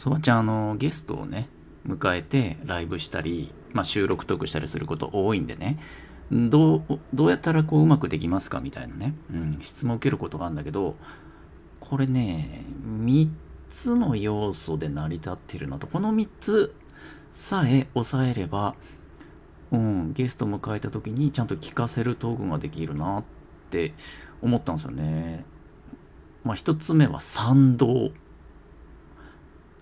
そばちゃん、あの、ゲストをね、迎えてライブしたり、まあ、収録トークしたりすること多いんでね、どう、どうやったらこううまくできますかみたいなね、うん、質問を受けることがあるんだけど、これね、3つの要素で成り立ってるのと、この3つさえ抑えれば、うん、ゲスト迎えた時にちゃんと聞かせるトークができるなって思ったんですよね。まあ、一つ目は賛同。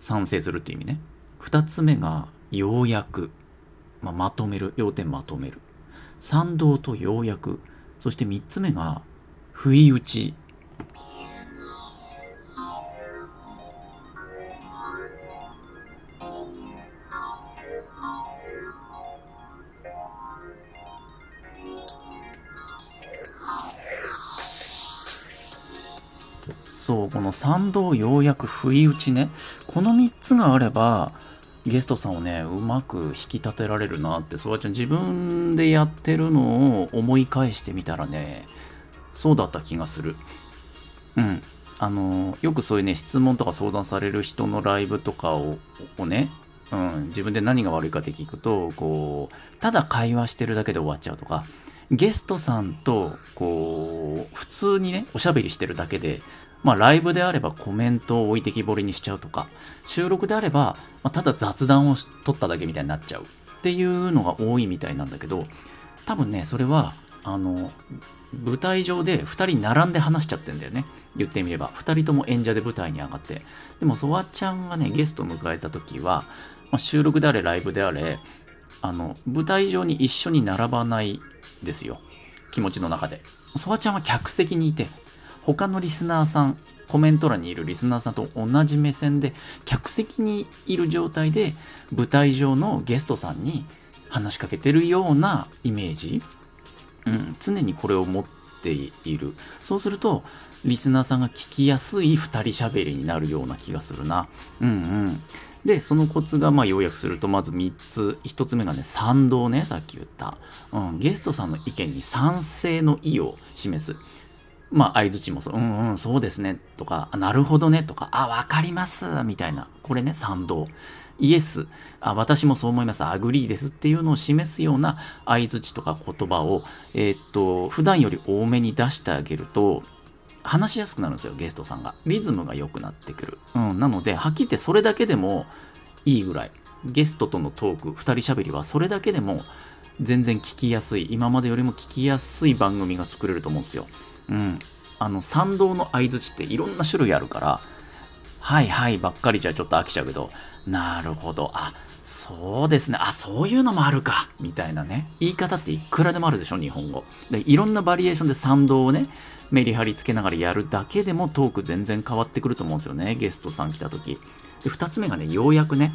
賛成するっていう意味ね。二つ目が要約。まあ、まとめる。要点まとめる。賛同とようやく。そして三つ目が不意打ち。そう、この賛同、要約、不意打ちね。この3つがあれば、ゲストさんをね、うまく引き立てられるなって、そわちゃん自分でやってるのを思い返してみたらね、そうだった気がする。うん。あの、よくそういうね、質問とか相談される人のライブとかををね、うん、自分で何が悪いかって聞くと、こう、ただ会話してるだけで終わっちゃうとか、ゲストさんと、こう、普通にね、おしゃべりしてるだけで、まあ、ライブであればコメントを置いてきぼりにしちゃうとか、収録であれば、まあ、ただ雑談を取っただけみたいになっちゃうっていうのが多いみたいなんだけど、多分ね、それは、あの、舞台上で2人並んで話しちゃってんだよね。言ってみれば。2人とも演者で舞台に上がって。でも、ソワちゃんがね、ゲストを迎えた時は、まあ、収録であれ、ライブであれ、あの、舞台上に一緒に並ばないですよ。気持ちの中で。ソワちゃんは客席にいて、他のリスナーさん、コメント欄にいるリスナーさんと同じ目線で、客席にいる状態で、舞台上のゲストさんに話しかけてるようなイメージ。うん、常にこれを持っている。そうすると、リスナーさんが聞きやすい二人喋りになるような気がするな。うんうん。で、そのコツが、まあ、要約すると、まず3つ。1つ目がね、賛同ね、さっき言った。うん、ゲストさんの意見に賛成の意を示す。まあ、相づちもそう、うんうん、そうですね、とか、なるほどね、とか、あ、わかります、みたいな。これね、賛同。 yes、あ、私もそう思います、 agree ですっていうのを示すような相づちとか言葉を、えー、っと、普段より多めに出してあげると、話しやすくなるんですよ、ゲストさんが。リズムが良くなってくる。うん、なので、はっきり言ってそれだけでもいいぐらい。ゲストとのトーク、二人喋りはそれだけでも全然聞きやすい、今までよりも聞きやすい番組が作れると思うんですよ。うん。あの、賛同の相づちっていろんな種類あるから、はいはいばっかりじゃちょっと飽きちゃうけど、なるほど、あ、そうですね、あ、そういうのもあるか、みたいなね。言い方っていくらでもあるでしょ、日本語。で、いろんなバリエーションで賛同をね、メリハリつけながらやるだけでもトーク全然変わってくると思うんですよね、ゲストさん来た時。で、二つ目がね、ようやくね、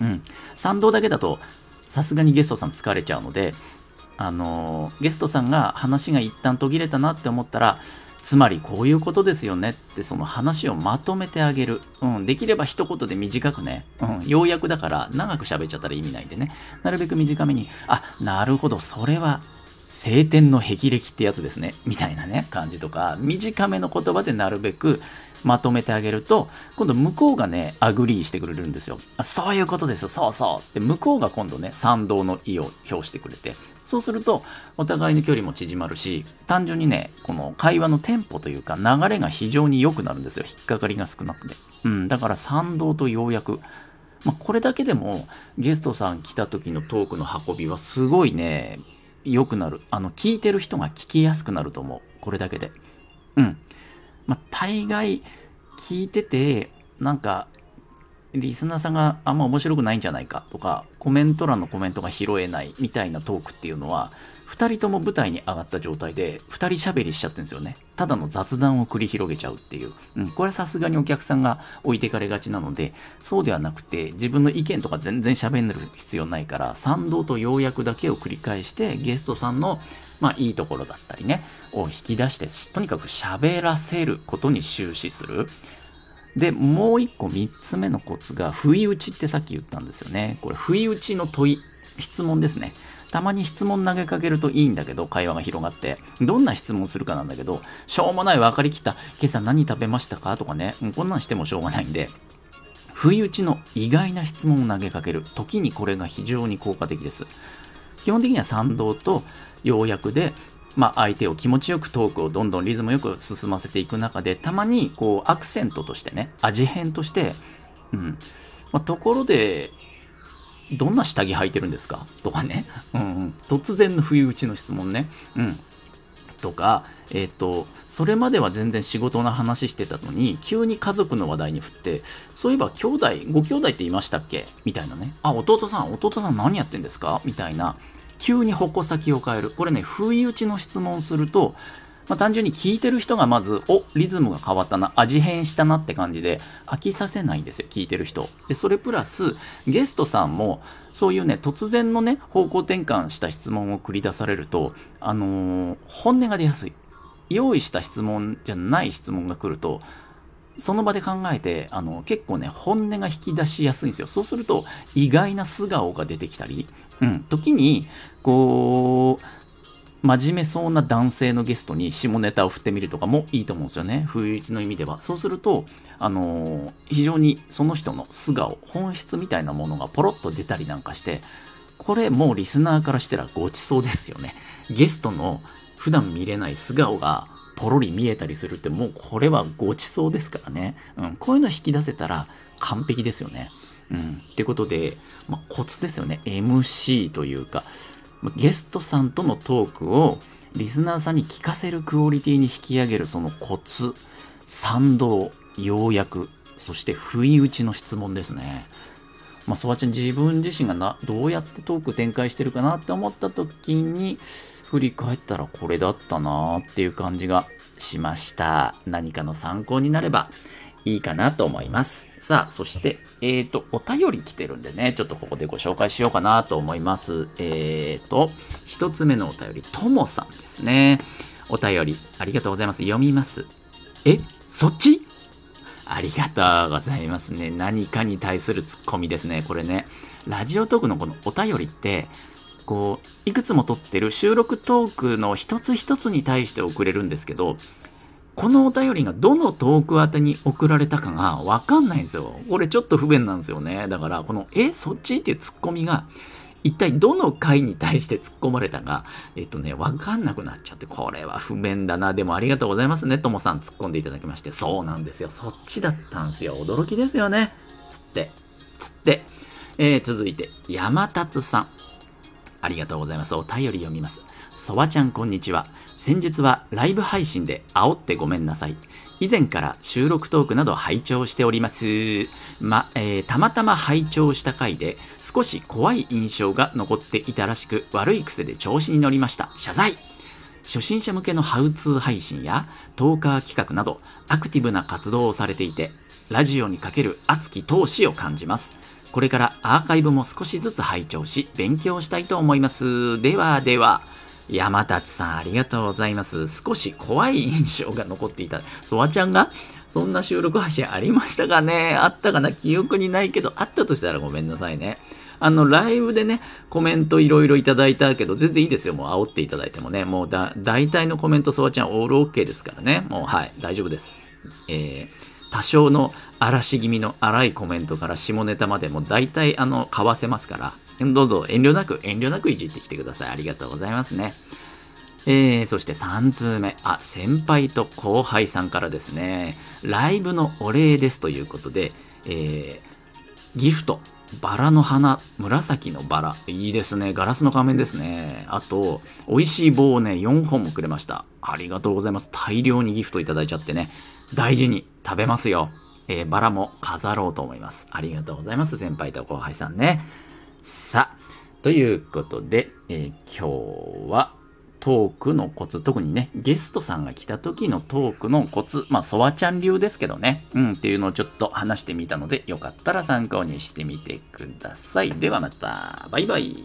うん、賛同だけだと、さすがにゲストさん疲れちゃうので、あのゲストさんが話が一旦途切れたなって思ったら、つまりこういうことですよねってその話をまとめてあげる。うん。できれば一言で短くね。うん。要約だから長く喋っちゃったら意味ないんでね。なるべく短めに、あ、なるほど、それは青天の霹靂ってやつですね。みたいなね、感じとか、短めの言葉でなるべくまとめてあげると、今度向こうがね、 agree してくれるんですよ。あそういうことですよそうそう。で、向こうが今度ね、賛同の意を表してくれて、そうすると、お互いの距離も縮まるし、単純にね、この会話のテンポというか、流れが非常に良くなるんですよ。引っかかりが少なくて。うん、だから賛同と要約。まあ、これだけでも、ゲストさん来た時のトークの運びはすごいね、良くなる。あの、聞いてる人が聞きやすくなると思う。これだけで。うん。まあ、大概聞いてて、なんか、リスナーさんがあんま面白くないんじゃないかとか、コメント欄のコメントが拾えないみたいなトークっていうのは、二人とも舞台に上がった状態で、二人喋りしちゃってるんですよね。ただの雑談を繰り広げちゃうっていう。うん、これはさすがにお客さんが置いてかれがちなので、そうではなくて、自分の意見とか全然喋る必要ないから、賛同と要約だけを繰り返して、ゲストさんの、まあ、いいところだったりね、を引き出して、とにかく喋らせることに終始する。で、もう一個三つ目のコツが、不意打ちってさっき言ったんですよね。これ、不意打ちの問い、質問ですね。たまに質問投げかけるといいんだけど、会話が広がって。どんな質問するかなんだけど、しょうもない分かりきった、今朝何食べましたか？とかね、こんなんしてもしょうがないんで、不意打ちの意外な質問を投げかける。時にこれが非常に効果的です。基本的には賛同と要約で、まあ、相手を気持ちよくトークをどんどんリズムよく進ませていく中で、たまにこうアクセントとしてね、味変として、うん。まあ、ところで、どんな下着履いてるんですか？とかね。うん、うん。突然の不意打ちの質問ね。うん。とか、えっ、ー、と、それまでは全然仕事の話してたのに、急に家族の話題に振って、そういえば兄弟、ご兄弟っていましたっけ？みたいなね。あ、弟さん、弟さん何やってんですか？みたいな。急に矛先を変える。これね、不意打ちの質問すると、まあ、単純に聞いてる人がまず、お、リズムが変わったな、味変したなって感じで、飽きさせないんですよ、聞いてる人。で、それプラス、ゲストさんも、そういうね、突然のね、方向転換した質問を繰り出されると、あのー、本音が出やすい。用意した質問じゃない質問が来ると、その場で考えて、あの、結構ね、本音が引き出しやすいんですよ。そうすると、意外な素顔が出てきたり、うん、時に、こう、真面目そうな男性のゲストに下ネタを振ってみるとかもいいと思うんですよね。不意打ちの意味では。そうすると、あのー、非常にその人の素顔、本質みたいなものがポロッと出たりなんかして、これもうリスナーからしたらごちそうですよね。ゲストの普段見れない素顔がポロリ見えたりするってもうこれはごちそうですからね。うん、こういうの引き出せたら完璧ですよね。うん。ってことで、まあ、コツですよね。MC というか、ゲストさんとのトークをリスナーさんに聞かせるクオリティに引き上げるそのコツ、賛同、要約、そして不意打ちの質問ですね。まあ、そばちゃん自分自身がな、どうやってトーク展開してるかなって思った時に、振り返ったらこれだったなーっていう感じがしました。何かの参考になればいいかなと思います。さあ、そして、えっ、ー、と、お便り来てるんでね、ちょっとここでご紹介しようかなと思います。えっ、ー、と、一つ目のお便り、ともさんですね。お便り、ありがとうございます。読みます。え、そっち？ありがとうございますね。何かに対するツッコミですね。これね、ラジオトークのこのお便りって、こう、いくつも撮ってる収録トークの一つ一つに対して送れるんですけど、このお便りがどのトーク宛てに送られたかがわかんないんですよ。これちょっと不便なんですよね。だから、この、え、そっちっていうツッコミが、一体どの回に対して突っ込まれたか、えっとね、わかんなくなっちゃって、これは不便だな。でもありがとうございますね。ともさん突っ込んでいただきまして。そうなんですよ。そっちだったんですよ。驚きですよね。つって、つって。えー、続いて、山達さん。ありがとうございます。お便り読みます。そわちゃんこんにちは。先日はライブ配信で煽ってごめんなさい。以前から収録トークなど拝聴しております。ま、えー、たまたま拝聴した回で少し怖い印象が残っていたらしく悪い癖で調子に乗りました。謝罪初心者向けのハウツー配信やトーカー企画などアクティブな活動をされていて、ラジオにかける熱き闘志を感じます。これからアーカイブも少しずつ拝聴し、勉強したいと思います。ではでは。山達さん、ありがとうございます。少し怖い印象が残っていた。ソワちゃんがそんな収録配信ありましたかね？あったかな？記憶にないけど、あったとしたらごめんなさいね。あの、ライブでね、コメントいろいろいただいたけど、全然いいですよ。もう煽っていただいてもね。もうだ、大体のコメント、ソワちゃんオールオッケーですからね。もう、はい、大丈夫です。えー、多少の嵐気味の荒いコメントから下ネタまでも大体、あの、かわせますから。どうぞ遠慮なく、遠慮なくいじってきてください。ありがとうございますね。えー、そして3通目。あ、先輩と後輩さんからですね、ライブのお礼ですということで、えー、ギフト、バラの花、紫のバラ。いいですね。ガラスの仮面ですね。あと、美味しい棒をね、4本もくれました。ありがとうございます。大量にギフトいただいちゃってね、大事に食べますよ。えー、バラも飾ろうと思います。ありがとうございます。先輩と後輩さんね。さあ、ということで、えー、今日はトークのコツ、特にね、ゲストさんが来た時のトークのコツ、まあ、ソワちゃん流ですけどね、うん、っていうのをちょっと話してみたので、よかったら参考にしてみてください。ではまた、バイバイ。